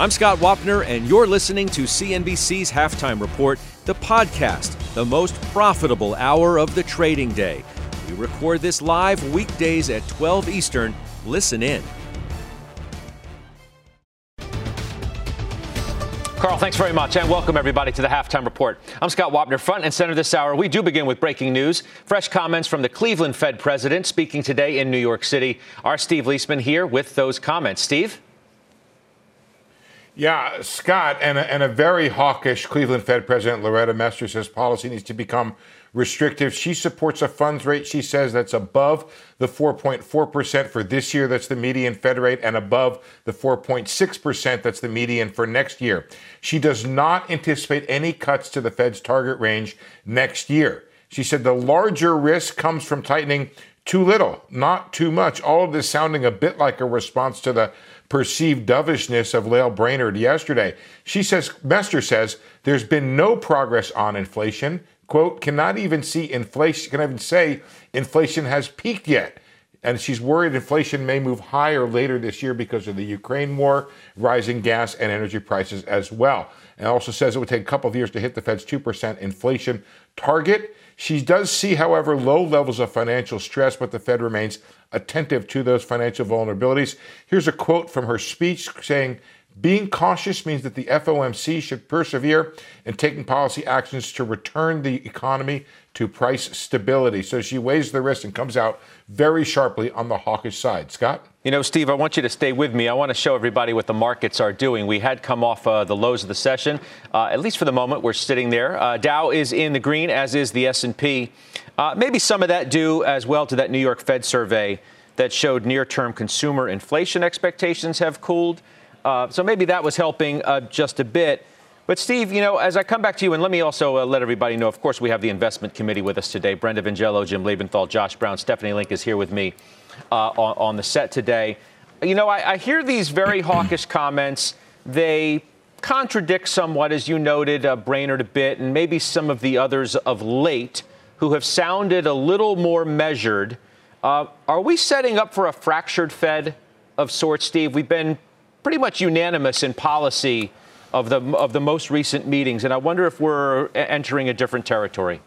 I'm Scott Wapner, and you're listening to CNBC's Halftime Report, the podcast, the most profitable hour of the trading day. We record this live weekdays at 12 Eastern. Listen in. Carl, thanks very much, and welcome everybody to the halftime report. I'm Scott Wapner, front and center this hour. We do begin with breaking news. Fresh comments from the Cleveland Fed president speaking today in New York City. Our Steve Liesman here with those comments. Steve? Yeah, Scott, and a, and a very hawkish Cleveland Fed President Loretta Mester says policy needs to become restrictive. She supports a funds rate, she says, that's above the 4.4% for this year. That's the median Fed rate, and above the 4.6% that's the median for next year. She does not anticipate any cuts to the Fed's target range next year. She said the larger risk comes from tightening too little, not too much. All of this sounding a bit like a response to the perceived dovishness of Lael Brainard yesterday. She says, Mester says, there's been no progress on inflation. Quote, cannot even see inflation, can even say inflation has peaked yet. And she's worried inflation may move higher later this year because of the Ukraine war, rising gas and energy prices as well. And also says it would take a couple of years to hit the Fed's 2% inflation target. She does see, however, low levels of financial stress, but the Fed remains attentive to those financial vulnerabilities. Here's a quote from her speech saying, being cautious means that the FOMC should persevere in taking policy actions to return the economy to price stability. So she weighs the risk and comes out very sharply on the hawkish side. Scott? You know, Steve, I want you to stay with me. I want to show everybody what the markets are doing. We had come off uh, the lows of the session. Uh, at least for the moment, we're sitting there. Uh, Dow is in the green, as is the S&P. Uh, maybe some of that due as well to that New York Fed survey that showed near-term consumer inflation expectations have cooled. Uh, so maybe that was helping uh, just a bit. But Steve, you know, as I come back to you, and let me also uh, let everybody know, of course, we have the investment committee with us today. Brenda Vingiello, Jim Lebenthal, Josh Brown, Stephanie Link is here with me uh, on, on, the set today. You know, I, I hear these very hawkish comments. They contradict somewhat, as you noted, uh, Brainard a bit, and maybe some of the others of late who have sounded a little more measured. Uh, are we setting up for a fractured Fed of sorts, Steve? We've been pretty much unanimous in policy of the of the most recent meetings, and I wonder if we're entering a different territory.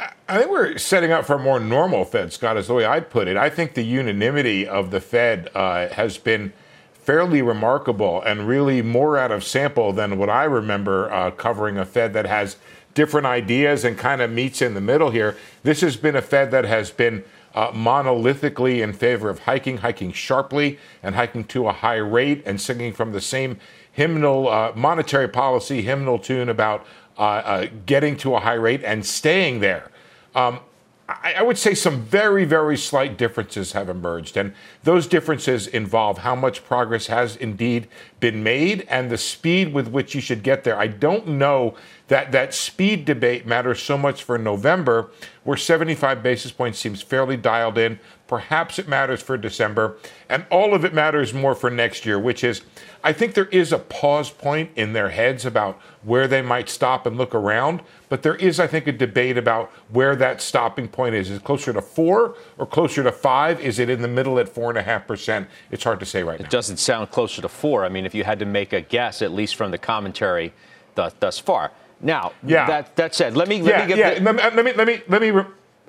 I think we're setting up for a more normal Fed, Scott, is the way I'd put it. I think the unanimity of the Fed uh, has been fairly remarkable and really more out of sample than what I remember uh, covering a Fed that has different ideas and kind of meets in the middle here. This has been a Fed that has been uh, monolithically in favor of hiking, hiking sharply, and hiking to a high rate, and singing from the same hymnal uh, monetary policy hymnal tune about uh, uh getting to a high rate and staying there. Um, I, would say some very, very slight differences have emerged. And those differences involve how much progress has indeed been made and the speed with which you should get there. I don't know that that speed debate matters so much for November, where 75 basis points seems fairly dialed in. Perhaps it matters for December. And all of it matters more for next year, which is I think there is a pause point in their heads about where they might stop and look around. But there is, I think, a debate about where that stopping point is. Is it closer to four or closer to five? Is it in the middle at four and a half percent? It's hard to say right it now. It doesn't sound closer to four. I mean, if you had to make a guess, at least from the commentary thus, thus far. Now, yeah. that, that said, let me let yeah, me get yeah. The- let me let me let me let me. Re-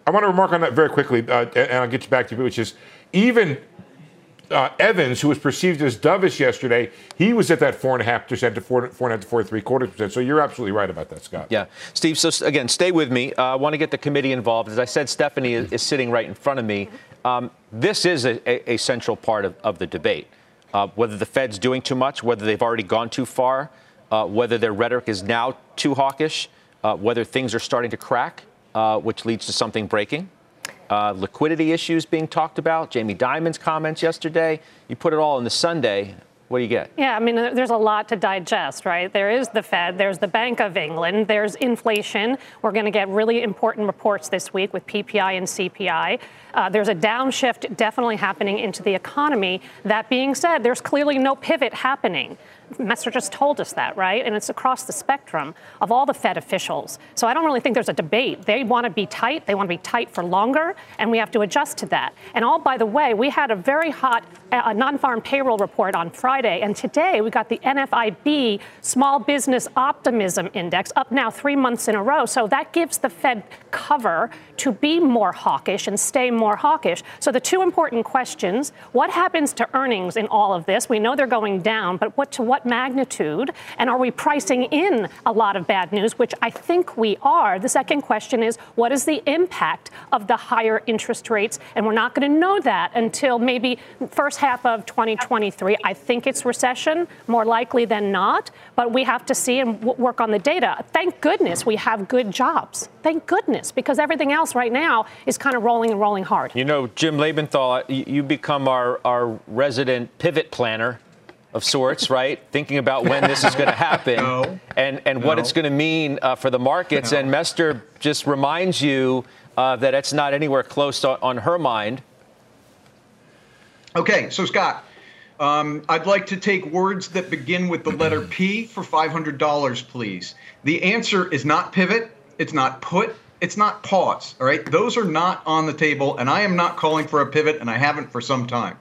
I want to remark on that very quickly, uh, and I'll get you back to you, which is even uh, Evans, who was perceived as dovish yesterday, he was at that four and a half percent to four, four and a half to four three quarters percent. So you're absolutely right about that, Scott. Yeah, Steve. So again, stay with me. Uh, I want to get the committee involved. As I said, Stephanie is, is sitting right in front of me. Um, this is a, a, a, central part of, of the debate. Uh, whether the Fed's doing too much, whether they've already gone too far, uh, whether their rhetoric is now too hawkish, uh, whether things are starting to crack, uh, which leads to something breaking. Uh, liquidity issues being talked about, Jamie Dimon's comments yesterday. You put it all in the Sunday. What do you get? Yeah, I mean, there's a lot to digest, right? There is the Fed, there's the Bank of England, there's inflation. We're going to get really important reports this week with PPI and CPI. Uh, there's a downshift definitely happening into the economy. That being said, there's clearly no pivot happening. Mester just told us that, right? And it's across the spectrum of all the Fed officials. So I don't really think there's a debate. They want to be tight. They want to be tight for longer, and we have to adjust to that. And all by the way, we had a very hot uh, non-farm payroll report on Friday, and today we got the NFIB Small Business Optimism Index up now three months in a row. So that gives the Fed cover to be more hawkish and stay more hawkish. So the two important questions: What happens to earnings in all of this? We know they're going down, but what to what magnitude? And are we pricing in a lot of bad news, which I think we are? The second question is what is the impact of the higher interest rates? And we're not going to know that until maybe first half of 2023. I think it's recession, more likely than not, but we have to see and work on the data. Thank goodness we have good jobs. Thank goodness, because everything else right now is kind of rolling and rolling hard. You know, Jim Lebenthal, you become our, our resident pivot planner of sorts, right? Thinking about when this is going to happen no, and, and no. what it's going to mean uh, for the markets. No. And Mester just reminds you uh, that it's not anywhere close to, on her mind. Okay, so Scott, um, I'd like to take words that begin with the letter P for $500, please. The answer is not pivot, it's not put, it's not pause. All right, those are not on the table, and I am not calling for a pivot, and I haven't for some time.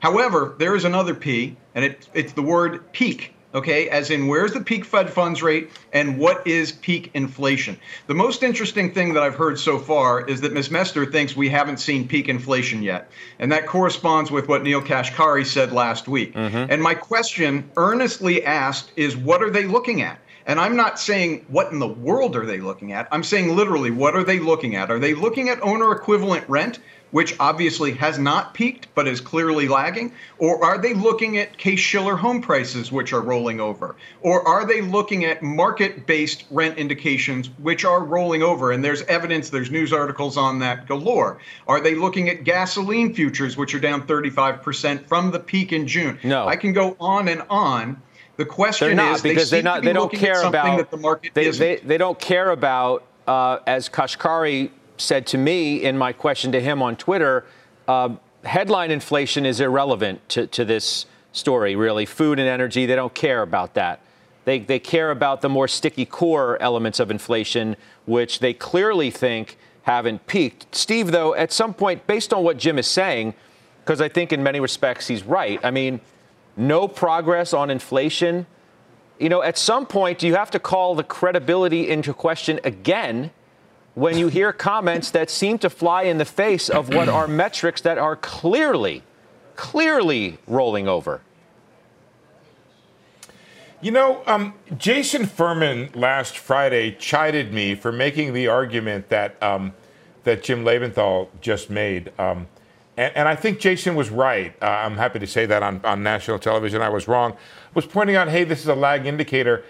However, there is another P, and it, it's the word peak. Okay, as in where's the peak Fed funds rate and what is peak inflation? The most interesting thing that I've heard so far is that Ms. Mester thinks we haven't seen peak inflation yet. And that corresponds with what Neel Kashkari said last week. Mm-hmm. And my question, earnestly asked, is what are they looking at? And I'm not saying what in the world are they looking at. I'm saying literally, what are they looking at? Are they looking at owner equivalent rent? which obviously has not peaked but is clearly lagging? Or are they looking at Case Shiller home prices, which are rolling over? Or are they looking at market based rent indications, which are rolling over? And there's evidence, there's news articles on that galore. Are they looking at gasoline futures, which are down 35% from the peak in June? No. I can go on and on. The question they're not, is because they, are not, they don't care about the market they, they, they, don't care about uh, as Kashkari said to me in my question to him on Twitter, uh, headline inflation is irrelevant to, to this story, really. Food and energy, they don't care about that. They, they care about the more sticky core elements of inflation, which they clearly think haven't peaked. Steve, though, at some point, based on what Jim is saying, because I think in many respects he's right, I mean, no progress on inflation. You know, at some point, you have to call the credibility into question again? when you hear comments that seem to fly in the face of what are metrics that are clearly, clearly rolling over. You know, um, Jason Furman last Friday chided me for making the argument that um, that Jim Lebenthal just made. Um, and, and, I think Jason was right. Uh, I'm happy to say that on, on national television. I was wrong. Was pointing out, hey, this is a lag indicator.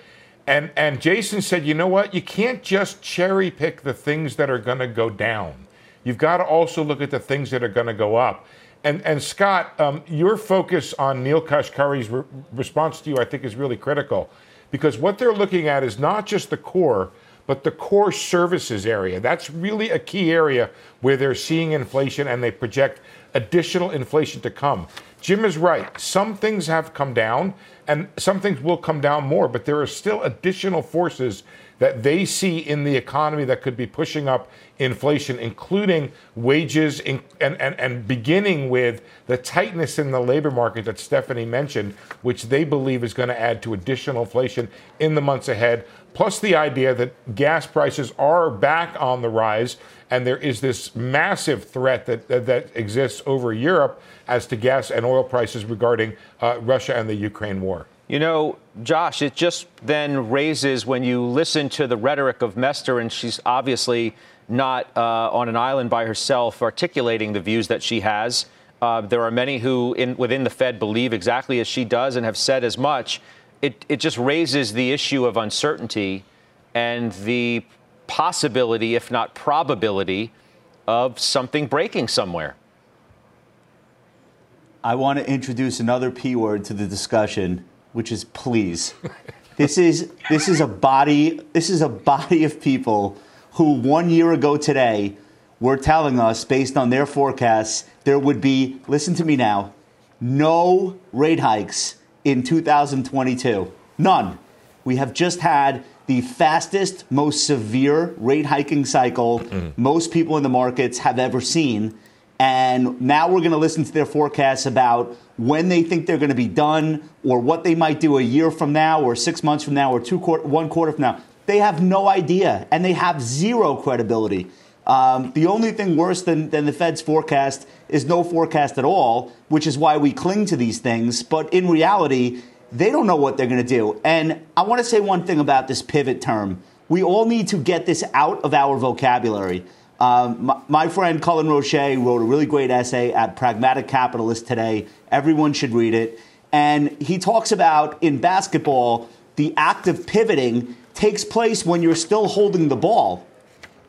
And and Jason said, you know what? You can't just cherry pick the things that are going to go down. You've got to also look at the things that are going to go up. And and Scott, um, your focus on Neel Kashkari's re- response to you, I think, is really critical, because what they're looking at is not just the core, but the core services area. That's really a key area where they're seeing inflation, and they project additional inflation to come. Jim is right. Some things have come down and some things will come down more, but there are still additional forces that they see in the economy that could be pushing up inflation, including wages and, and, and beginning with the tightness in the labor market that Stephanie mentioned, which they believe is going to add to additional inflation in the months ahead. Plus, the idea that gas prices are back on the rise, and there is this massive threat that, that, that exists over Europe as to gas and oil prices regarding uh, Russia and the Ukraine war. You know, Josh, it just then raises when you listen to the rhetoric of Mester, and she's obviously not uh, on an island by herself articulating the views that she has. Uh, there are many who in, within the Fed believe exactly as she does and have said as much. It, it just raises the issue of uncertainty and the possibility, if not probability, of something breaking somewhere. I want to introduce another P word to the discussion, which is please. this is this is a body this is a body of people who one year ago today were telling us based on their forecasts there would be listen to me now no rate hikes in 2022 none we have just had the fastest most severe rate hiking cycle mm. most people in the markets have ever seen and now we're going to listen to their forecasts about when they think they're going to be done or what they might do a year from now or six months from now or two quarter, one quarter from now. They have no idea and they have zero credibility. Um, the only thing worse than, than the Fed's forecast is no forecast at all, which is why we cling to these things. But in reality, they don't know what they're going to do. And I want to say one thing about this pivot term. We all need to get this out of our vocabulary. Um, my, my, friend Cullen Roche wrote a really great essay at Pragmatic Capitalist today. Everyone should read it. And he talks about in basketball, the act of pivoting takes place when you're still holding the ball.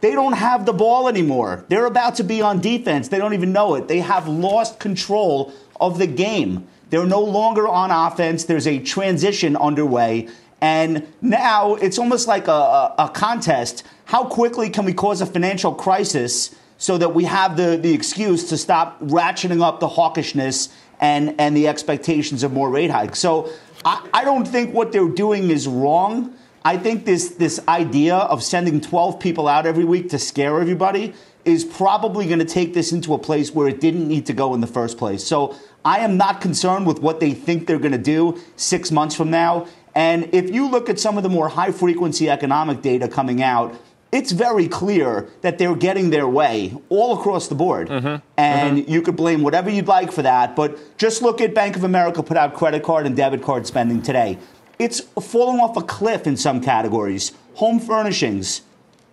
They don't have the ball anymore. They're about to be on defense. They don't even know it. They have lost control of the game. They're no longer on offense. There's a transition underway. And now it's almost like a, a, a contest how quickly can we cause a financial crisis so that we have the, the excuse to stop ratcheting up the hawkishness and, and the expectations of more rate hikes? So I, I don't think what they're doing is wrong. I think this, this idea of sending 12 people out every week to scare everybody is probably going to take this into a place where it didn't need to go in the first place. So I am not concerned with what they think they're going to do six months from now. And if you look at some of the more high frequency economic data coming out, it's very clear that they're getting their way all across the board. Mm-hmm. And mm-hmm. you could blame whatever you'd like for that, but just look at Bank of America put out credit card and debit card spending today. It's falling off a cliff in some categories. Home furnishings,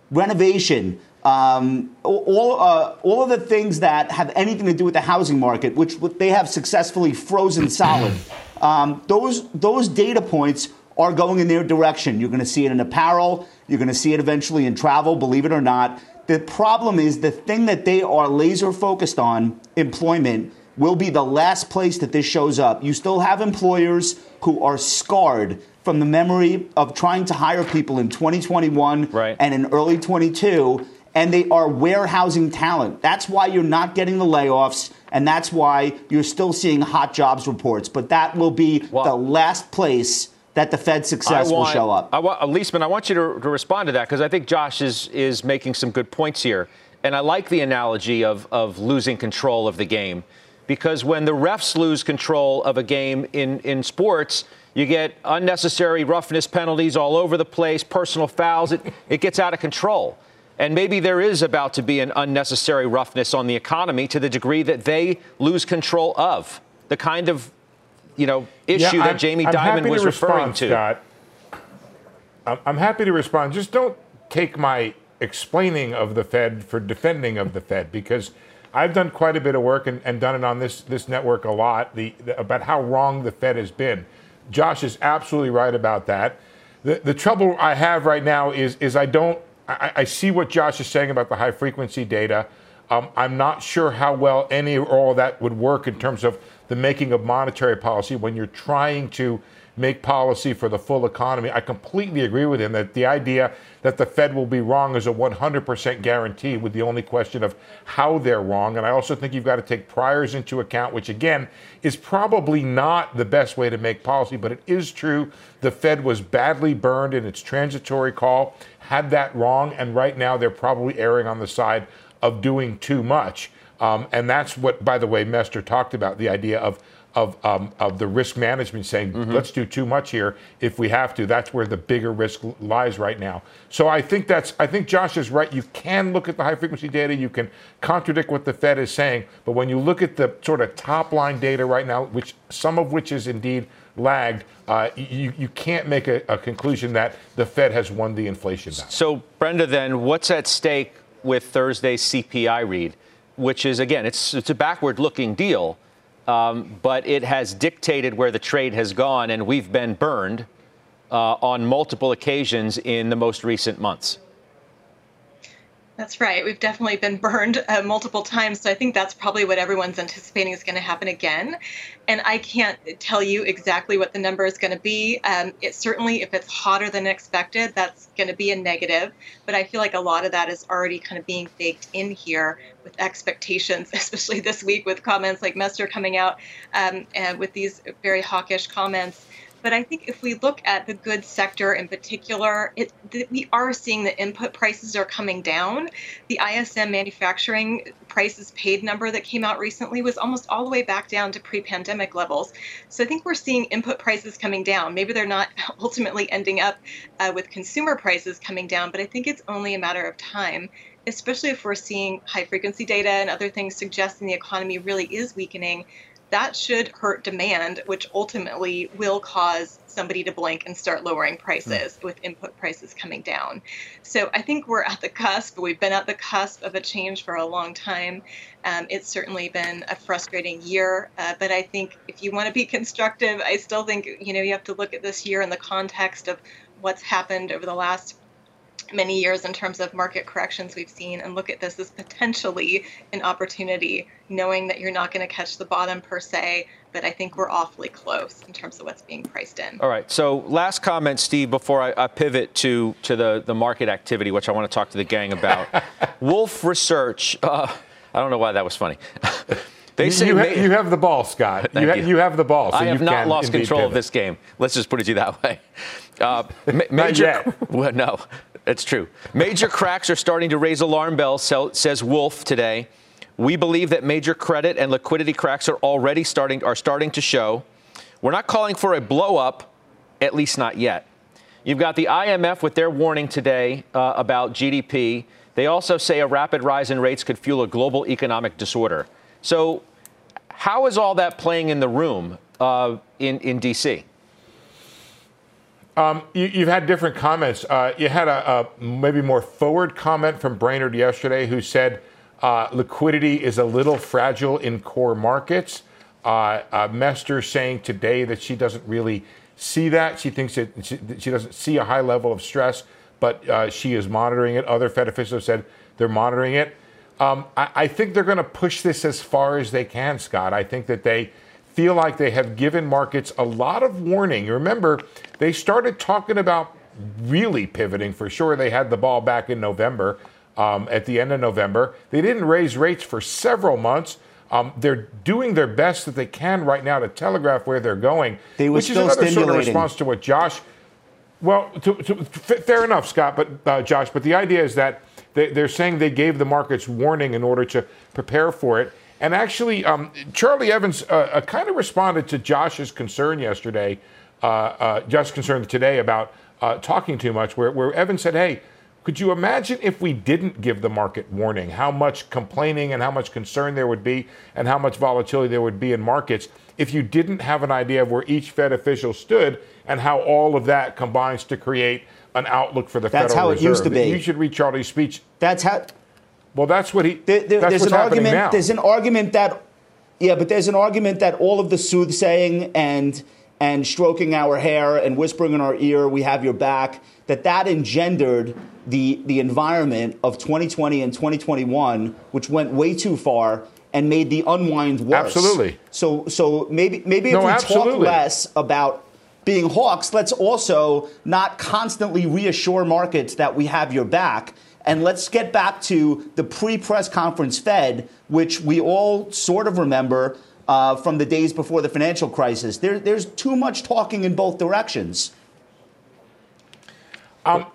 renovation, um, all, uh, all of the things that have anything to do with the housing market, which they have successfully frozen solid. Um, those, those data points are going in their direction. You're going to see it in apparel. You're going to see it eventually in travel, believe it or not. The problem is the thing that they are laser focused on, employment, will be the last place that this shows up. You still have employers who are scarred from the memory of trying to hire people in 2021 right. and in early 22 and they are warehousing talent. That's why you're not getting the layoffs, and that's why you're still seeing hot jobs reports. But that will be well, the last place that the Fed success want, will show up. I want, Liesman, I want you to, to respond to that because I think Josh is, is making some good points here. And I like the analogy of, of losing control of the game because when the refs lose control of a game in, in sports, you get unnecessary roughness penalties all over the place, personal fouls. It, it gets out of control. And maybe there is about to be an unnecessary roughness on the economy to the degree that they lose control of the kind of you know, issue yeah, that Jamie I'm Dimon was to referring respond, to. Scott. I'm happy to respond. Just don't take my explaining of the Fed for defending of the Fed because I've done quite a bit of work and, and done it on this this network a lot the, the, about how wrong the Fed has been. Josh is absolutely right about that. The, the trouble I have right now is is I don't I, I see what Josh is saying about the high frequency data. Um, I'm not sure how well any or all that would work in terms of the making of monetary policy when you're trying to make policy for the full economy. I completely agree with him that the idea that the Fed will be wrong is a 100% guarantee, with the only question of how they're wrong. And I also think you've got to take priors into account, which again is probably not the best way to make policy, but it is true the Fed was badly burned in its transitory call, had that wrong, and right now they're probably erring on the side of doing too much. Um, and that's what, by the way, Mester talked about the idea of of um, of the risk management, saying mm-hmm. let's do too much here if we have to. That's where the bigger risk lies right now. So I think that's I think Josh is right. You can look at the high frequency data. You can contradict what the Fed is saying, but when you look at the sort of top line data right now, which some of which is indeed lagged, uh, you, you can't make a, a conclusion that the Fed has won the inflation battle. So, Brenda, then what's at stake with Thursday's CPI read? which is, again, it's, it's a backward looking deal, um, but it has dictated where the trade has gone, and we've been burned uh, on multiple occasions in the most recent months. That's right. We've definitely been burned uh, multiple times. So I think that's probably what everyone's anticipating is going to happen again. And I can't tell you exactly what the number is going to be. Um, it certainly, if it's hotter than expected, that's going to be a negative. But I feel like a lot of that is already kind of being baked in here with expectations, especially this week with comments like Mester coming out um, and with these very hawkish comments. But I think if we look at the goods sector in particular, it, we are seeing the input prices are coming down. The ISM manufacturing prices paid number that came out recently was almost all the way back down to pre pandemic levels. So I think we're seeing input prices coming down. Maybe they're not ultimately ending up uh, with consumer prices coming down, but I think it's only a matter of time especially if we're seeing high frequency data and other things suggesting the economy really is weakening, that should hurt demand, which ultimately will cause somebody to blink and start lowering prices mm. with input prices coming down. So I think we're at the cusp. We've been at the cusp of a change for a long time. Um, it's certainly been a frustrating year, uh, but I think if you want to be constructive, I still think you know you have to look at this year in the context of what's happened over the last many years in terms of market corrections we've seen and look at this as potentially an opportunity, knowing that you're not going to catch the bottom per se, but I think we're awfully close in terms of what's being priced in. All right. So last comment, Steve, before I, I pivot to to the the market activity, which I want to talk to the gang about. Wolfe Research. Uh, I don't know why that was funny. They say you, ha- you, have the ball, Scott. you, ha- you. you, have the ball. So I have not lost control of this game. Let's just put it to you that way. Uh, ma- major, well, no, it's true. Major cracks are starting to raise alarm bells, says Wolfe today. We believe that major credit and liquidity cracks are already starting are starting to show. We're not calling for a blow up, at least not yet. You've got the IMF with their warning today uh, about GDP. They also say a rapid rise in rates could fuel a global economic disorder. So, how is all that playing in the room uh, in, in D.C.? Um, you, have had different comments. Uh, you had a, a, maybe more forward comment from Brainard yesterday who said uh, liquidity is a little fragile in core markets. Uh, uh Mester saying today that she doesn't really see that. She thinks she, she doesn't see a high level of stress, but uh, she is monitoring it. Other Fed officials said they're monitoring it. Um, I, I think they're going to push this as far as they can, Scott. I think that they feel like they have given markets a lot of warning. Remember, they started talking about really pivoting for sure. They had the ball back in November, um, at the end of November. They didn't raise rates for several months. Um, they're doing their best that they can right now to telegraph where they're going, they which is another sort of response to what Josh. Well, to, to, fair enough, Scott, but uh, Josh. But the idea is that they, are saying they gave the markets warning in order to prepare for it. And actually, um, Charlie Evans uh, uh, kind of responded to Josh's concern yesterday, uh, uh Josh's concern today about uh, talking too much, where, where Evans said, hey, could you imagine if we didn't give the market warning, how much complaining and how much concern there would be, and how much volatility there would be in markets if you didn't have an idea of where each Fed official stood and how all of that combines to create an outlook for the that's Federal Reserve? That's how it used to be. You should read Charlie's speech. That's how. Well, that's what he. There, there, there's an argument. now. There's an argument that, yeah, but there's an argument that all of the soothsaying and and stroking our hair and whispering in our ear, "We have your back," that that engendered the the environment of 2020 and 2021, which went way too far and made the unwind worse. Absolutely. So so maybe maybe no, if we absolutely. talk less about being hawks, let's also not constantly reassure markets that we have your back and let's get back to the pre press conference Fed, which we all sort of remember uh, from the days before the financial crisis. There, there's too much talking in both directions. Um,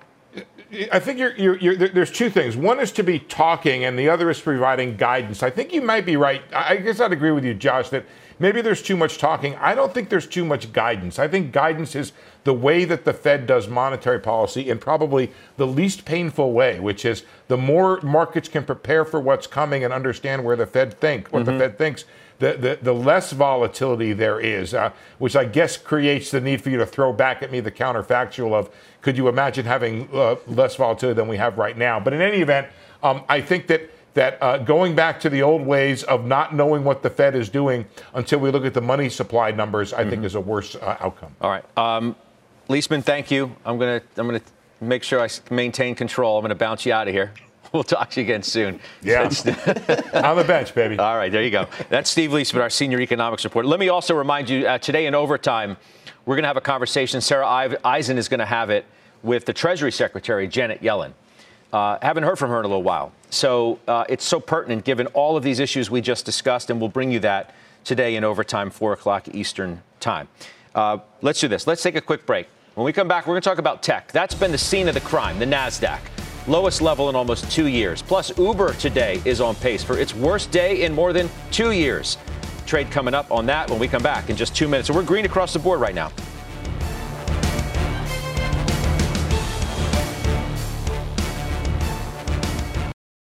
I think you're, you're, you're, there's two things. One is to be talking, and the other is providing guidance. I think you might be right. I guess I'd agree with you, Josh, that maybe there's too much talking. I don't think there's too much guidance. I think guidance is the way that the Fed does monetary policy in probably the least painful way, which is the more markets can prepare for what's coming and understand where the Fed think, what mm-hmm. the Fed thinks, the, the, the, less volatility there is, uh, which I guess creates the need for you to throw back at me the counterfactual of could you imagine having uh, less volatility than we have right now? But in any event, um, I think that that uh, going back to the old ways of not knowing what the Fed is doing until we look at the money supply numbers, I mm-hmm. think is a worse uh, outcome. All right, um, Liesman, thank you. I'm gonna I'm gonna make sure I maintain control. I'm gonna bounce you out of here. We'll talk to you again soon. Yeah. on the bench, baby. All right, there you go. That's Steve Liesman, our senior economics reporter. Let me also remind you uh, today in overtime, we're going to have a conversation. Sarah Eisen is going to have it with the Treasury Secretary, Janet Yellen. Uh, haven't heard from her in a little while. So uh, it's so pertinent given all of these issues we just discussed, and we'll bring you that today in overtime, 4 o'clock Eastern Time. Uh, let's do this. Let's take a quick break. When we come back, we're going to talk about tech. That's been the scene of the crime, the NASDAQ. Lowest level in almost two years. Plus, Uber today is on pace for its worst day in more than two years. Trade coming up on that when we come back in just two minutes. So we're green across the board right now.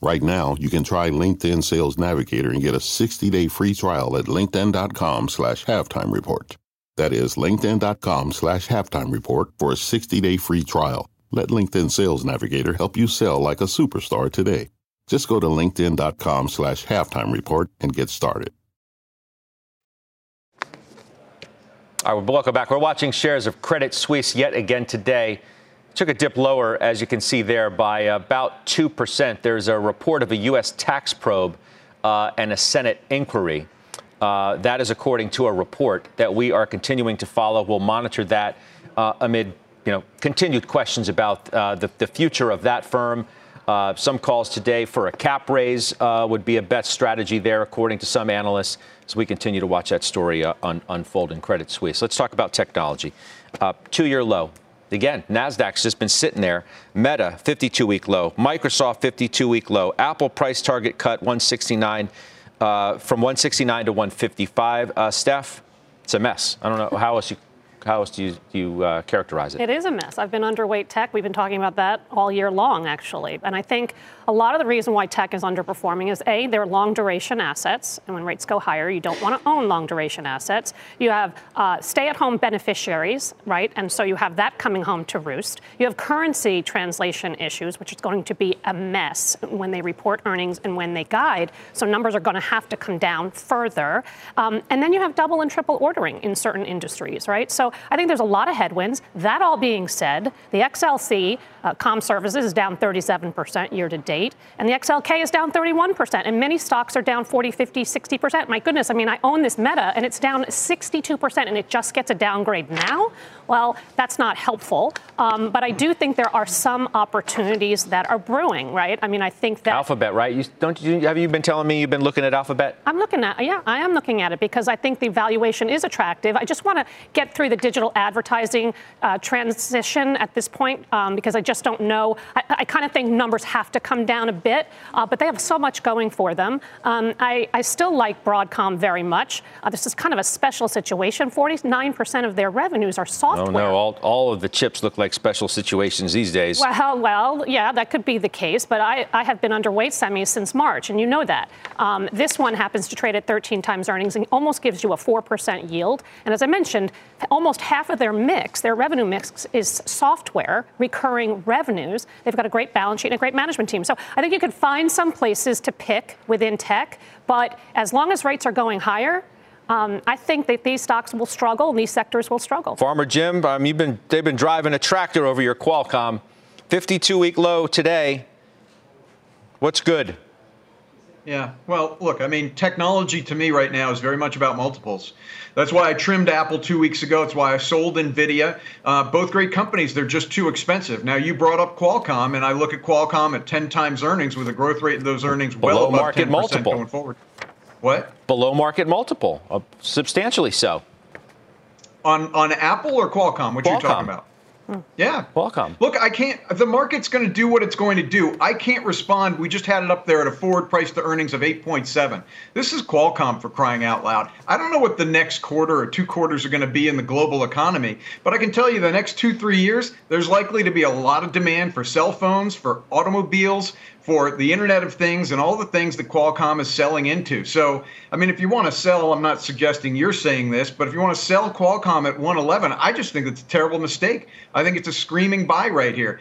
Right now, you can try LinkedIn Sales Navigator and get a 60-day free trial at linkedin.com slash halftime report. That is linkedin.com slash halftime report for a 60-day free trial. Let LinkedIn Sales Navigator help you sell like a superstar today. Just go to linkedin.com slash halftime report and get started. All right, welcome back. We're watching shares of Credit Suisse yet again today took a dip lower, as you can see there, by about 2%. There's a report of a U.S. tax probe uh, and a Senate inquiry. Uh, that is according to a report that we are continuing to follow. We'll monitor that uh, amid you know, continued questions about uh, the, the, future of that firm. Uh, some calls today for a cap raise uh, would be a best strategy there, according to some analysts, as we continue to watch that story un- unfold in Credit Suisse. Let's talk about technology. two year low, Again, Nasdaq's just been sitting there. Meta 52 week low, Microsoft 52 week low, Apple price target cut 169 uh, from 169 to 155. Uh, Steph, it's a mess. I don't know how else you how else do you, do you uh, characterize it? It is a mess. I've been underweight tech. We've been talking about that all year long, actually. And I think a lot of the reason why tech is underperforming is A, they're long duration assets. And when rates go higher, you don't want to own long duration assets. You have uh, stay at home beneficiaries, right? And so you have that coming home to roost. You have currency translation issues, which is going to be a mess when they report earnings and when they guide. So numbers are going to have to come down further. Um, and then you have double and triple ordering in certain industries, right? So I think there's a lot of headwinds. That all being said, the XLC uh, com services is down 37% year to date, and the XLK is down 31%, and many stocks are down 40, 50, 60%. My goodness, I mean, I own this Meta, and it's down 62%, and it just gets a downgrade now. Well, that's not helpful. Um, but I do think there are some opportunities that are brewing, right? I mean, I think that Alphabet, right? You, don't you have you been telling me you've been looking at Alphabet? I'm looking at yeah, I am looking at it because I think the valuation is attractive. I just want to get through the digital advertising uh, transition at this point um, because I just don't know. I, I kind of think numbers have to come down a bit, uh, but they have so much going for them. Um, I, I, still like Broadcom very much. Uh, this is kind of a special situation. 49% of their revenues are software software. Oh, no, all, all of the chips look like special situations these days. Well, well, yeah, that could be the case, but I, I have been underweight semis since March, and you know that. Um, this one happens to trade at 13 times earnings and almost gives you a 4% yield. And as I mentioned, almost half of their mix, their revenue mix, is software, recurring revenues. They've got a great balance sheet and a great management team. So I think you could find some places to pick within tech, but as long as rates are going higher, um, I think that these stocks will struggle and these sectors will struggle. Farmer Jim, um, you've been they've been driving a tractor over your Qualcomm, 52 week low today. What's good? Yeah, well, look, I mean, technology to me right now is very much about multiples. That's why I trimmed Apple two weeks ago. It's why I sold Nvidia. Uh, both great companies, they're just too expensive. Now, you brought up Qualcomm, and I look at Qualcomm at 10 times earnings with a growth rate of those earnings Below well above market 10% multiple. going forward. What? Below market multiple, uh, substantially so. On on Apple or Qualcomm? What Qualcomm. you talking about? Hmm. Yeah. Qualcomm. Look, I can't. The market's going to do what it's going to do. I can't respond. We just had it up there at a forward price to earnings of 8.7. This is Qualcomm for crying out loud. I don't know what the next quarter or two quarters are going to be in the global economy, but I can tell you the next two, three years, there's likely to be a lot of demand for cell phones, for automobiles, for the Internet of Things and all the things that Qualcomm is selling into. So, I mean, if you want to sell, I'm not suggesting you're saying this, but if you want to sell Qualcomm at 111, I just think it's a terrible mistake. I think it's a screaming buy right here.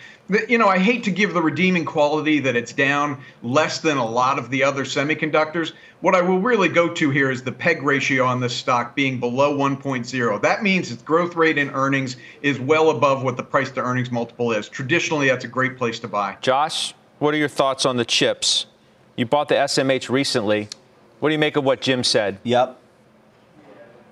You know, I hate to give the redeeming quality that it's down less than a lot of the other semiconductors. What I will really go to here is the PEG ratio on this stock being below 1.0. That means its growth rate in earnings is well above what the price to earnings multiple is. Traditionally, that's a great place to buy. Josh, what are your thoughts on the chips? You bought the SMH recently. What do you make of what Jim said? Yep.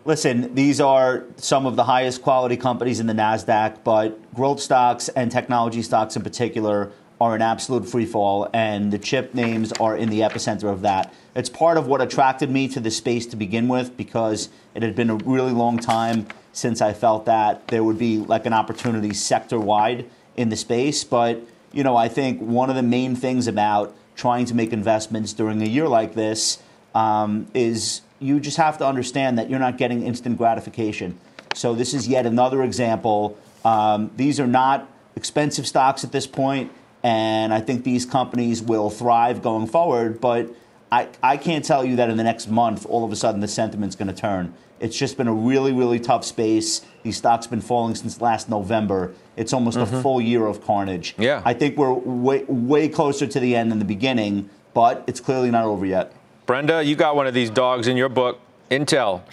Listen, these are some of the highest quality companies in the NASDAQ, but growth stocks and technology stocks in particular are an absolute free fall, and the chip names are in the epicenter of that. It's part of what attracted me to the space to begin with because it had been a really long time since I felt that there would be like an opportunity sector wide in the space. But, you know, I think one of the main things about trying to make investments during a year like this um, is you just have to understand that you're not getting instant gratification. So this is yet another example. Um, these are not expensive stocks at this point, and I think these companies will thrive going forward. But I, I can't tell you that in the next month, all of a sudden, the sentiment's going to turn. It's just been a really, really tough space. These stocks been falling since last November. It's almost a full year of carnage. Yeah. I think we're way, way closer to the end than the beginning, but it's clearly not over yet. Brenda, you got one of these dogs in your book, Intel.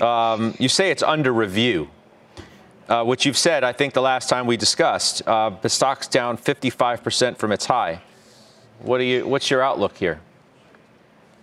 Um, you say it's under review, uh, which you've said, I think, the last time we discussed. Uh, the stock's down 55% from its high. What do you? What's your outlook here?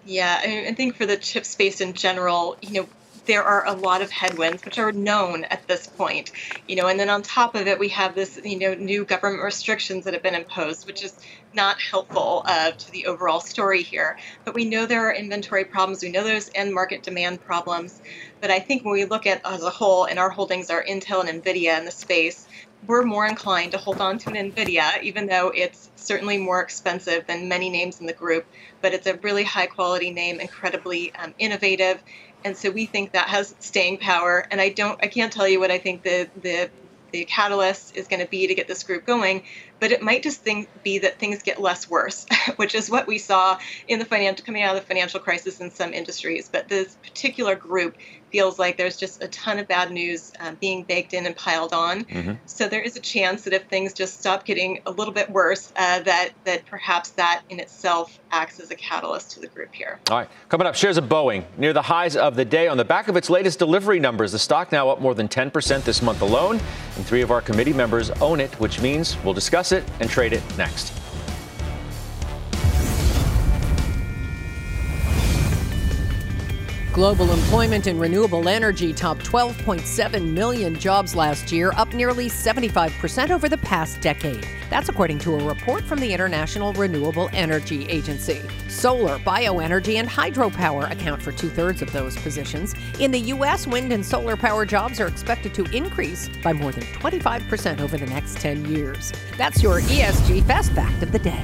Yeah, I, mean, I think for the chip space in general, you know, there are a lot of headwinds which are known at this point, you know, and then on top of it, we have this, you know, new government restrictions that have been imposed, which is not helpful uh, to the overall story here. But we know there are inventory problems. We know there's end market demand problems. But I think when we look at as a whole, and our holdings are Intel and Nvidia in the space, we're more inclined to hold on to an NVIDIA, even though it's certainly more expensive than many names in the group. But it's a really high quality name, incredibly um, innovative. And so we think that has staying power. And I don't, I can't tell you what I think the, the, the catalyst is going to be to get this group going, but it might just think, be that things get less worse, which is what we saw in the financial coming out of the financial crisis in some industries. But this particular group feels like there's just a ton of bad news um, being baked in and piled on. Mm-hmm. So there is a chance that if things just stop getting a little bit worse, uh, that that perhaps that in itself acts as a catalyst to the group here. All right, coming up, shares of Boeing near the highs of the day on the back of its latest delivery numbers. The stock now up more than 10% this month alone, and three of our committee members own it, which means we'll discuss it and trade it next. Global employment in renewable energy topped 12.7 million jobs last year, up nearly 75% over the past decade. That's according to a report from the International Renewable Energy Agency. Solar, bioenergy, and hydropower account for two thirds of those positions. In the U.S., wind and solar power jobs are expected to increase by more than 25% over the next 10 years. That's your ESG Fast Fact of the Day.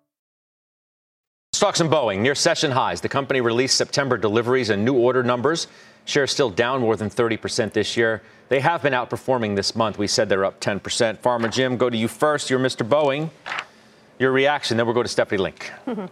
Stocks in Boeing near session highs. The company released September deliveries and new order numbers. Shares still down more than 30% this year. They have been outperforming this month. We said they're up 10%. Farmer Jim, go to you first. You're Mr. Boeing. Your reaction, then we'll go to Stephanie Link.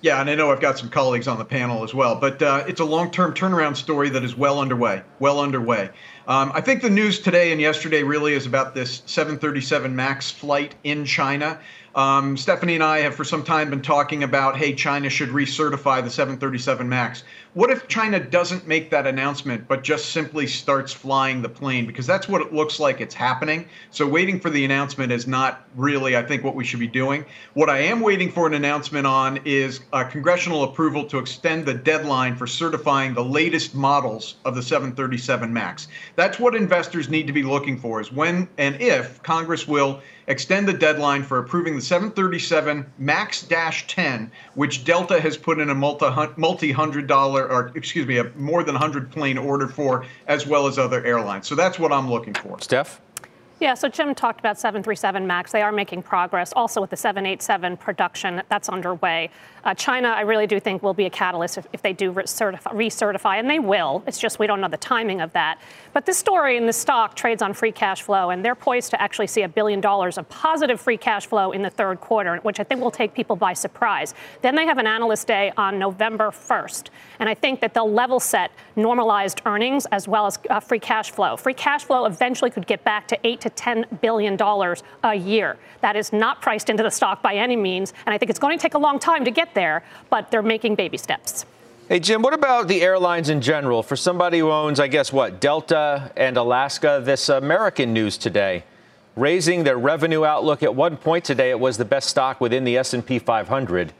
Yeah, and I know I've got some colleagues on the panel as well, but uh, it's a long term turnaround story that is well underway. Well underway. Um, I think the news today and yesterday really is about this 737 MAX flight in China. Um, Stephanie and I have for some time been talking about, hey, China should recertify the 737 MAX. What if China doesn't make that announcement, but just simply starts flying the plane? Because that's what it looks like it's happening. So waiting for the announcement is not really, I think, what we should be doing. What I am waiting for an announcement on is congressional approval to extend the deadline for certifying the latest models of the 737 MAX. That's what investors need to be looking for is when and if Congress will extend the deadline for approving the 737 MAX 10, which Delta has put in a multi hundred dollar, or excuse me, a more than 100 plane order for, as well as other airlines. So that's what I'm looking for. Steph? Yeah, so Jim talked about 737 MAX. They are making progress. Also with the 787 production, that's underway. Uh, China, I really do think, will be a catalyst if, if they do recertify, recertify, and they will. It's just we don't know the timing of that. But this story in the stock trades on free cash flow, and they're poised to actually see a billion dollars of positive free cash flow in the third quarter, which I think will take people by surprise. Then they have an analyst day on November 1st, and I think that they'll level set normalized earnings as well as uh, free cash flow. Free cash flow eventually could get back to 8 to 10 billion dollars a year. That is not priced into the stock by any means, and I think it's going to take a long time to get there, but they're making baby steps. Hey, Jim, what about the airlines in general? For somebody who owns, I guess, what, Delta and Alaska, this American news today, raising their revenue outlook. At one point today, it was the best stock within the S&P 500.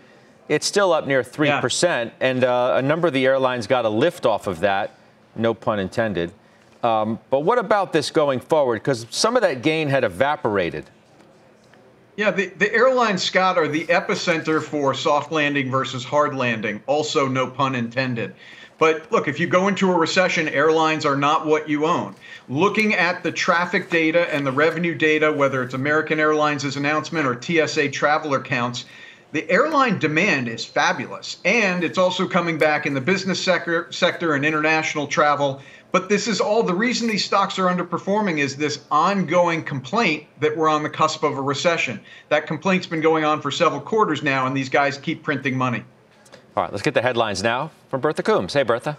It's still up near 3%, yeah. and uh, a number of the airlines got a lift off of that, no pun intended. Um, but what about this going forward? Because some of that gain had evaporated. Yeah, the, the airlines, Scott, are the epicenter for soft landing versus hard landing. Also, no pun intended. But look, if you go into a recession, airlines are not what you own. Looking at the traffic data and the revenue data, whether it's American Airlines' announcement or TSA traveler counts, the airline demand is fabulous. And it's also coming back in the business sector, sector and international travel. But this is all the reason these stocks are underperforming is this ongoing complaint that we're on the cusp of a recession. That complaint's been going on for several quarters now, and these guys keep printing money. All right, let's get the headlines now from Bertha Coombs. Hey, Bertha.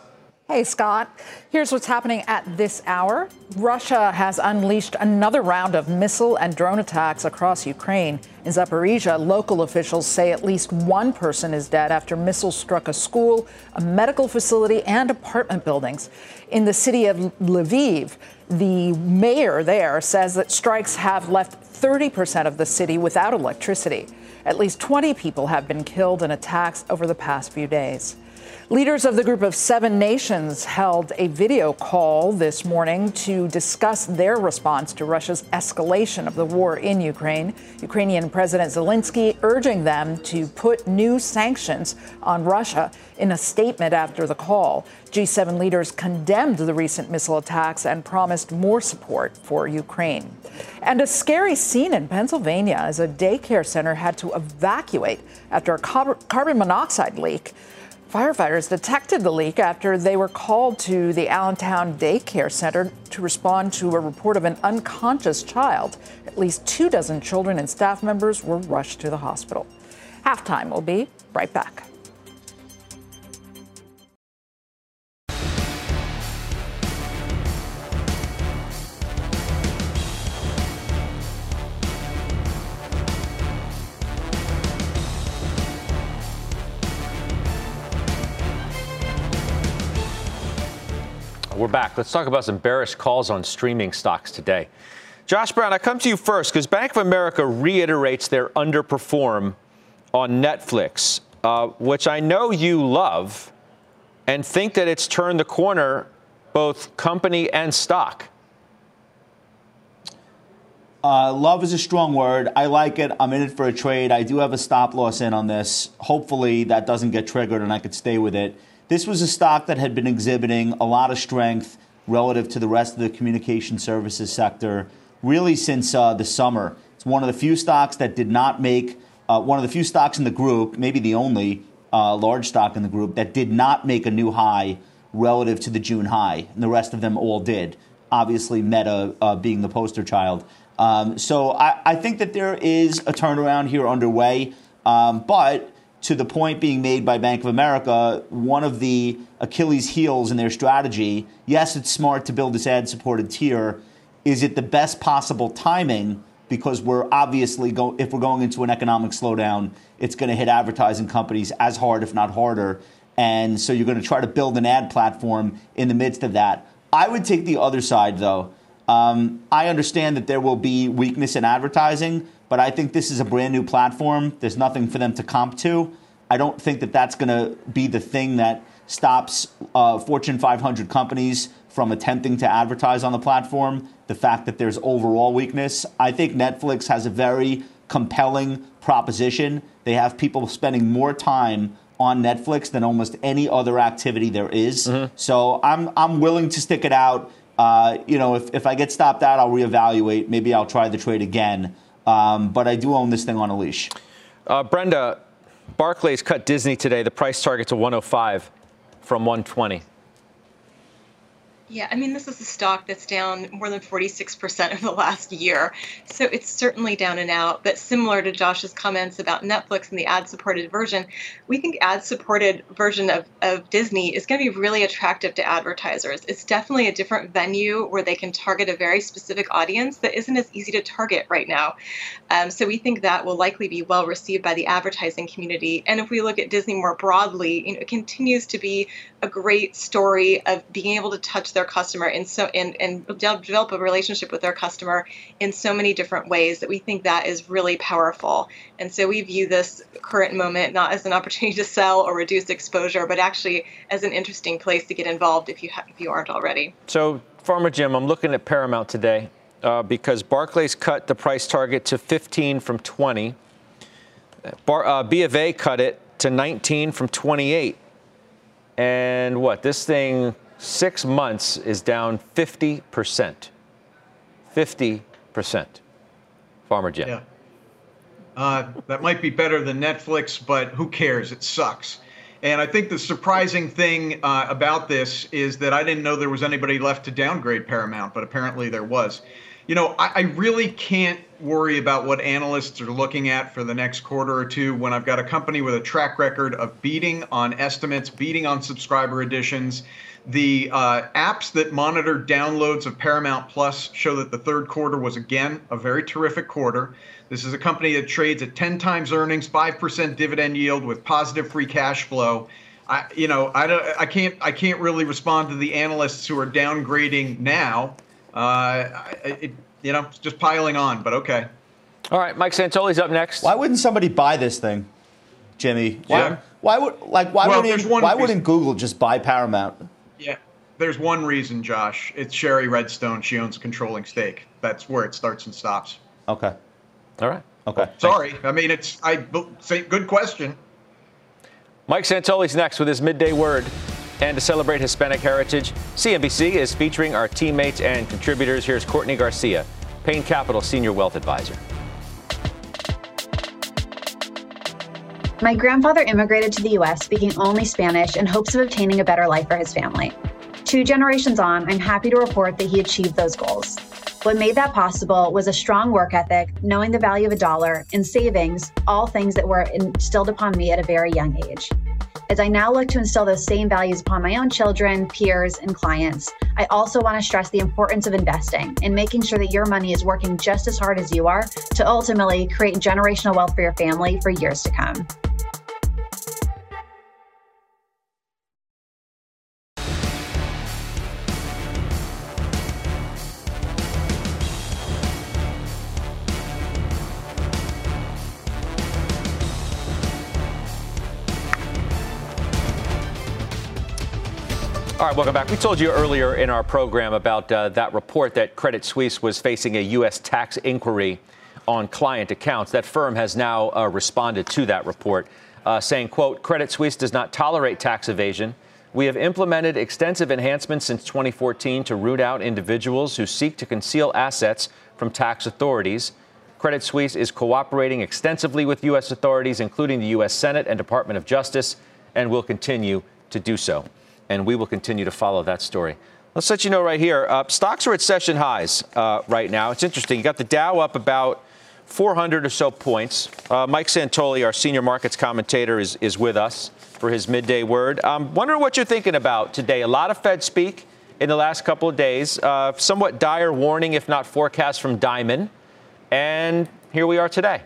Hey, Scott. Here's what's happening at this hour. Russia has unleashed another round of missile and drone attacks across Ukraine. In Zaporizhia, local officials say at least one person is dead after missiles struck a school, a medical facility, and apartment buildings. In the city of Lviv, the mayor there says that strikes have left 30% of the city without electricity. At least 20 people have been killed in attacks over the past few days. Leaders of the group of seven nations held a video call this morning to discuss their response to Russia's escalation of the war in Ukraine. Ukrainian President Zelensky urging them to put new sanctions on Russia in a statement after the call. G7 leaders condemned the recent missile attacks and promised more support for Ukraine. And a scary scene in Pennsylvania as a daycare center had to evacuate after a carbon monoxide leak. Firefighters detected the leak after they were called to the Allentown Daycare Center to respond to a report of an unconscious child. At least two dozen children and staff members were rushed to the hospital. Halftime will be right back. We're back. Let's talk about some bearish calls on streaming stocks today. Josh Brown, I come to you first because Bank of America reiterates their underperform on Netflix, uh, which I know you love and think that it's turned the corner, both company and stock. Uh, love is a strong word. I like it. I'm in it for a trade. I do have a stop loss in on this. Hopefully, that doesn't get triggered and I could stay with it. This was a stock that had been exhibiting a lot of strength relative to the rest of the communication services sector really since uh, the summer. It's one of the few stocks that did not make, uh, one of the few stocks in the group, maybe the only uh, large stock in the group, that did not make a new high relative to the June high. And the rest of them all did. Obviously, Meta uh, being the poster child. Um, so I, I, think that there is a turnaround here underway. Um, but to the point being made by Bank of America, one of the Achilles heels in their strategy, yes, it's smart to build this ad supported tier. Is it the best possible timing? Because we're obviously go, if we're going into an economic slowdown, it's going to hit advertising companies as hard, if not harder. And so you're going to try to build an ad platform in the midst of that. I would take the other side, though. Um, I understand that there will be weakness in advertising, but I think this is a brand new platform. There's nothing for them to comp to. I don't think that that's going to be the thing that stops uh, Fortune 500 companies from attempting to advertise on the platform. The fact that there's overall weakness. I think Netflix has a very compelling proposition. They have people spending more time on Netflix than almost any other activity there is. Mm-hmm. So I'm I'm willing to stick it out. Uh, you know, if, if I get stopped out, I'll reevaluate. Maybe I'll try the trade again. Um, but I do own this thing on a leash. Uh, Brenda, Barclays cut Disney today, the price target to 105 from 120. Yeah, I mean, this is a stock that's down more than 46% of the last year. So it's certainly down and out. But similar to Josh's comments about Netflix and the ad supported version, we think ad supported version of, of Disney is going to be really attractive to advertisers. It's definitely a different venue where they can target a very specific audience that isn't as easy to target right now. Um, so we think that will likely be well received by the advertising community. And if we look at Disney more broadly, you know, it continues to be a great story of being able to touch their customer in so and, and develop a relationship with their customer in so many different ways that we think that is really powerful. And so we view this current moment not as an opportunity to sell or reduce exposure, but actually as an interesting place to get involved if you ha- if you aren't already. So, Farmer Jim, I'm looking at Paramount today uh, because Barclays cut the price target to 15 from 20. Bar, uh, B of A cut it to 19 from 28. And what? This thing, six months, is down 50%. 50%. Farmer Jim. Yeah. Uh, that might be better than Netflix, but who cares? It sucks. And I think the surprising thing uh, about this is that I didn't know there was anybody left to downgrade Paramount, but apparently there was you know, I, I, really can't worry about what analysts are looking at for the next quarter or two when I've got a company with a track record of beating on estimates, beating on subscriber additions. The uh, apps that monitor downloads of Paramount Plus show that the third quarter was again a very terrific quarter. This is a company that trades at 10 times earnings, 5% dividend yield with positive free cash flow. I, you know, I don't, I can't, I can't really respond to the analysts who are downgrading now uh, it, you know, just piling on, but okay. All right, Mike Santoli's up next. Why wouldn't somebody buy this thing, Jimmy? Why, yeah. why would like why well, wouldn't why reason. wouldn't Google just buy Paramount? Yeah, there's one reason, Josh. It's Shari Redstone. She owns a controlling stake. That's where it starts and stops. Okay. All right. Okay. Sorry. I mean, it's I say good question. Mike Santoli's next with his midday word. And to celebrate Hispanic Heritage, CNBC is featuring our teammates and contributors. Here's Courtney Garcia, Payne Capital Senior Wealth Advisor. My grandfather immigrated to the U.S. speaking only Spanish in hopes of obtaining a better life for his family. Two generations on, I'm happy to report that he achieved those goals. What made that possible was a strong work ethic, knowing the value of a dollar, and savings, all things that were instilled upon me at a very young age. As I now look to instill those same values upon my own children, peers, and clients, I also want to stress the importance of investing and making sure that your money is working just as hard as you are to ultimately create generational wealth for your family for years to come. Right, welcome back. We told you earlier in our program about uh, that report that Credit Suisse was facing a U.S. tax inquiry on client accounts. That firm has now uh, responded to that report, uh, saying, quote, Credit Suisse does not tolerate tax evasion. We have implemented extensive enhancements since 2014 to root out individuals who seek to conceal assets from tax authorities. Credit Suisse is cooperating extensively with U.S. authorities, including the U.S. Senate and Department of Justice, and will continue to do so and we will continue to follow that story. Let's let you know right here. Uh, stocks are at session highs uh, right now. It's interesting. You got the Dow up about 400 or so points. Uh, Mike Santoli, our senior markets commentator, is, is with us for his midday word. I'm um, wondering what you're thinking about today. A lot of Fed speak in the last couple of days. Uh, somewhat dire warning, if not forecast, from Dimon. And here we are today.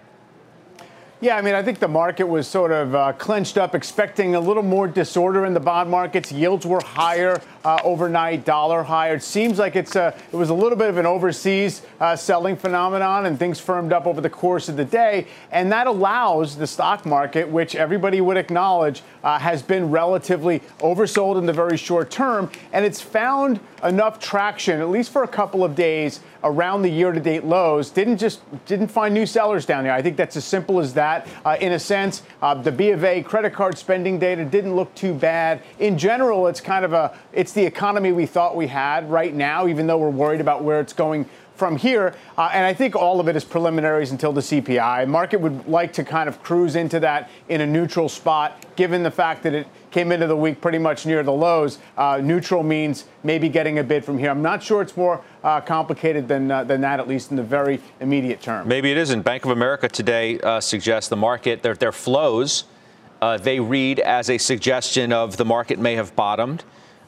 Yeah, I mean, I think the market was sort of uh, clenched up, expecting a little more disorder in the bond markets. Yields were higher uh, overnight, dollar higher. It seems like it's a, it was a little bit of an overseas uh, selling phenomenon, and things firmed up over the course of the day. And that allows the stock market, which everybody would acknowledge uh, has been relatively oversold in the very short term, and it's found enough traction, at least for a couple of days around the year-to-date lows. Didn't just didn't find new sellers down there. I think that's as simple as that. Uh, in a sense, uh, the B of A credit card spending data didn't look too bad. In general, it's kind of a it's the economy we thought we had right now, even though we're worried about where it's going from here. Uh, and I think all of it is preliminaries until the CPI. Market would like to kind of cruise into that in a neutral spot, given the fact that it came into the week pretty much near the lows. Uh, neutral means maybe getting a bid from here. I'm not sure it's more uh, complicated than uh, than that, at least in the very immediate term. Maybe it isn't. Bank of America today uh, suggests the market their their flows. Uh, they read as a suggestion of the market may have bottomed.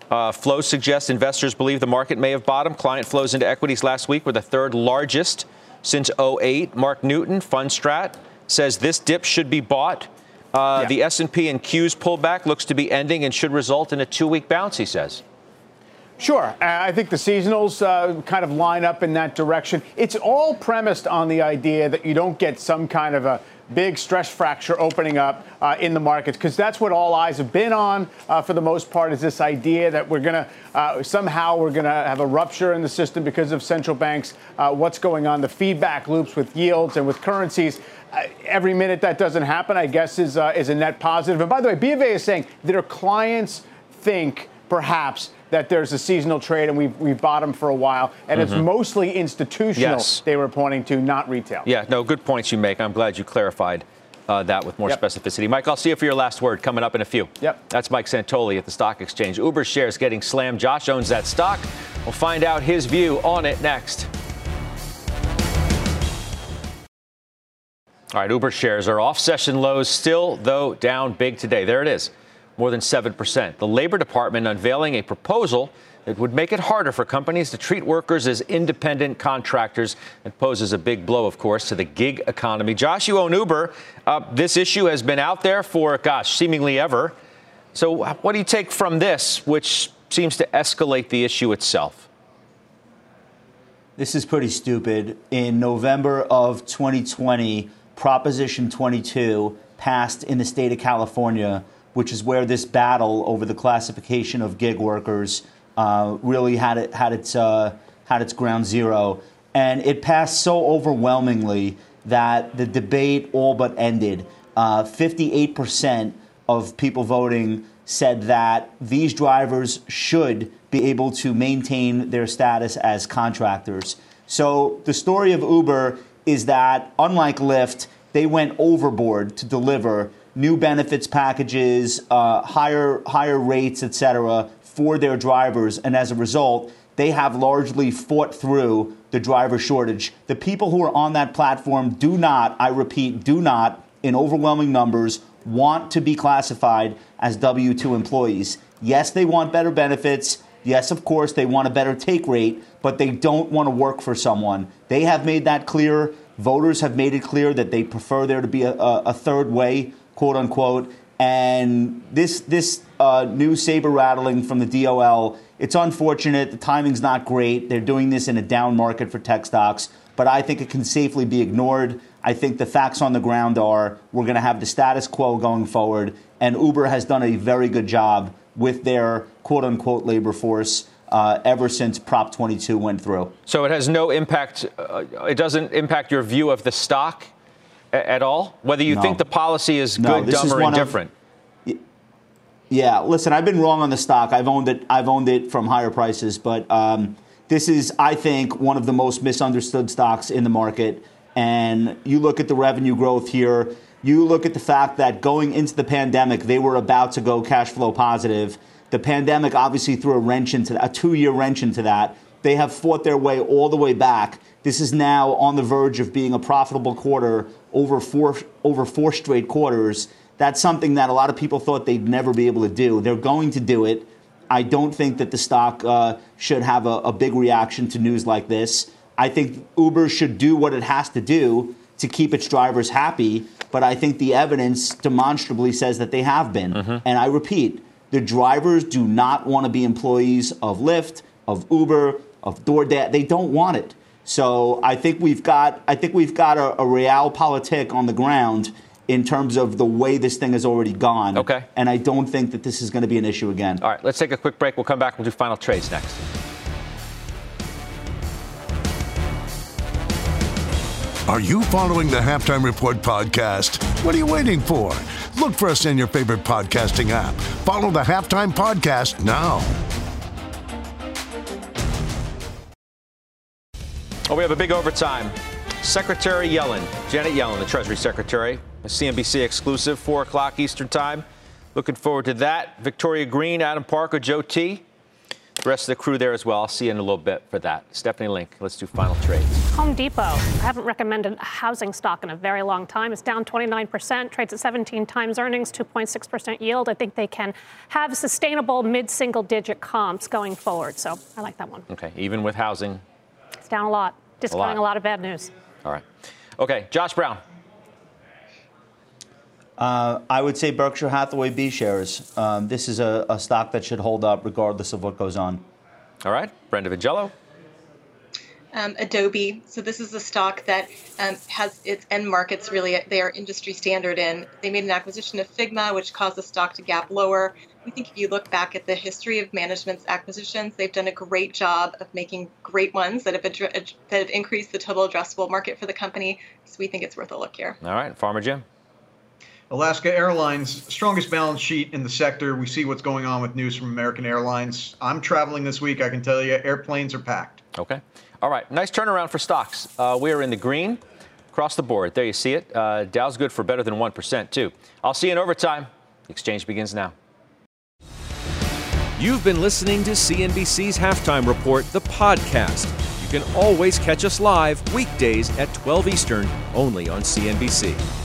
Uh, flows suggest investors believe the market may have bottomed. Client flows into equities last week were the third largest since 08. Mark Newton, Fundstrat, says this dip should be bought. Uh, yeah. The S&P and Q's pullback looks to be ending and should result in a two-week bounce, he says. Sure. I think the seasonals uh, kind of line up in that direction. It's all premised on the idea that you don't get some kind of a big stress fracture opening up uh, in the markets because that's what all eyes have been on uh, for the most part is this idea that we're going to uh, somehow we're going to have a rupture in the system because of central banks uh, what's going on the feedback loops with yields and with currencies uh, every minute that doesn't happen i guess is uh, is a net positive. and by the way b of a is saying their clients think perhaps that there's a seasonal trade and we've, we've bottomed for a while. And mm-hmm. it's mostly institutional, yes. they were pointing to, not retail. Yeah, no, good points you make. I'm glad you clarified. Uh, that with more yep. specificity. Mike, I'll see you for your last word coming up in a few. Yep. That's Mike Santoli at the stock exchange. Uber shares getting slammed. Josh owns that stock. We'll find out his view on it next. All right, Uber shares are off session lows, still, though, down big today. There it is more than 7%. The Labor Department unveiling a proposal that would make it harder for companies to treat workers as independent contractors. It poses a big blow, of course, to the gig economy. Josh, you own Uber. Uh, this issue has been out there for, gosh, seemingly ever. So, what do you take from this, which seems to escalate the issue itself? This is pretty stupid. In November of 2020, Proposition 22 passed in the state of California which is where this battle over the classification of gig workers uh, really had it had its uh, had its ground zero, and it passed so overwhelmingly that the debate all but ended. Uh, fifty-eight percent of people voting said that these drivers should be able to maintain their status as contractors. So the story of Uber is that, unlike Lyft, they went overboard to deliver new benefits packages, uh, higher higher rates, et cetera, for their drivers, and as a result, they have largely fought through the driver shortage. The people who are on that platform do not, I repeat, do not, in overwhelming numbers, want to be classified as W 2 employees. Yes, they want better benefits. Yes, of course, they want a better take rate, but they don't want to work for someone. They have made that clear. Voters have made it clear that they prefer there to be a, a, third way quote unquote. And this this uh, new saber rattling from the DOL, it's unfortunate. The timing's not great. They're doing this in a down market for tech stocks, but I think it can safely be ignored. I think the facts on the ground are we're going to have the status quo going forward, and Uber has done a very good job with their quote unquote labor force. Uh, ever since Prop 22 went through. So it has no impact. Uh, it doesn't impact your view of the stock at all? Whether you no. think the policy is no, good, dumb, or indifferent? Of, yeah, listen, I've been wrong on the stock. I've owned it. I've owned it from higher prices, but um, this is, I think, one of the most misunderstood stocks in the market. And you look at the revenue growth here. You look at the fact that going into the pandemic, they were about to go cash flow positive. The pandemic obviously threw a wrench into a two-year wrench into that. They have fought their way all the way back. This is now on the verge of being a profitable quarter over four over four straight quarters. That's something that a lot of people thought they'd never be able to do. They're going to do it. I don't think that the stock uh, should have a, a big reaction to news like this. I think Uber should do what it has to do to keep its drivers happy, but I think the evidence demonstrably says that they have been. Mm-hmm. And I repeat, the drivers do not want to be employees of Lyft, of Uber, of DoorDash. They don't want it. So I think we've got I think we've got a, a realpolitik on the ground in terms of the way this thing has already gone. Okay. And I don't think that this is going to be an issue again. All right, let's take a quick break. We'll come back. We'll do final trades next. Are you following the Halftime Report podcast? What are you waiting for? Look for us in your favorite podcasting app. Follow the Halftime Podcast now. Oh, we have a big overtime. Secretary Yellen, Janet Yellen, the Treasury Secretary, a CNBC exclusive, 4 o'clock Eastern Time. Looking forward to that. Victoria Greene, Adam Parker, Joe T. The rest of the crew there as well. I'll see you in a little bit for that. Stephanie Link, let's do final trades. Home Depot. I haven't recommended a housing stock in a very long time. It's down 29%, trades at 17 times earnings, 2.6% yield. I think they can have sustainable mid single digit comps going forward. So I like that one. Okay, even with housing. It's down a lot, discounting lot. a lot of bad news. All right. Okay, Josh Brown. Uh, I would say Berkshire Hathaway B shares. Um, this is a, a stock that should hold up regardless of what goes on. All right, Brenda Vingiello. um, Adobe. So this is a stock that um, has its end markets really they are industry standard in. They made an acquisition of Figma, which caused the stock to gap lower. We think if you look back at the history of management's acquisitions, they've done a great job of making great ones that have addre- that have increased the total addressable market for the company. So we think it's worth a look here. All right, Farmer Jim. Alaska Airlines, strongest balance sheet in the sector. We see what's going on with news from American Airlines. I'm traveling this week. I can tell you, airplanes are packed. Okay. All right. Nice turnaround for stocks. Uh, we are in the green across the board. There you see it. Uh, Dow's good for better than 1%, too. I'll see you in overtime. The exchange begins now. You've been listening to CNBC's Halftime Report, the podcast. You can always catch us live weekdays at 12 Eastern, only on CNBC.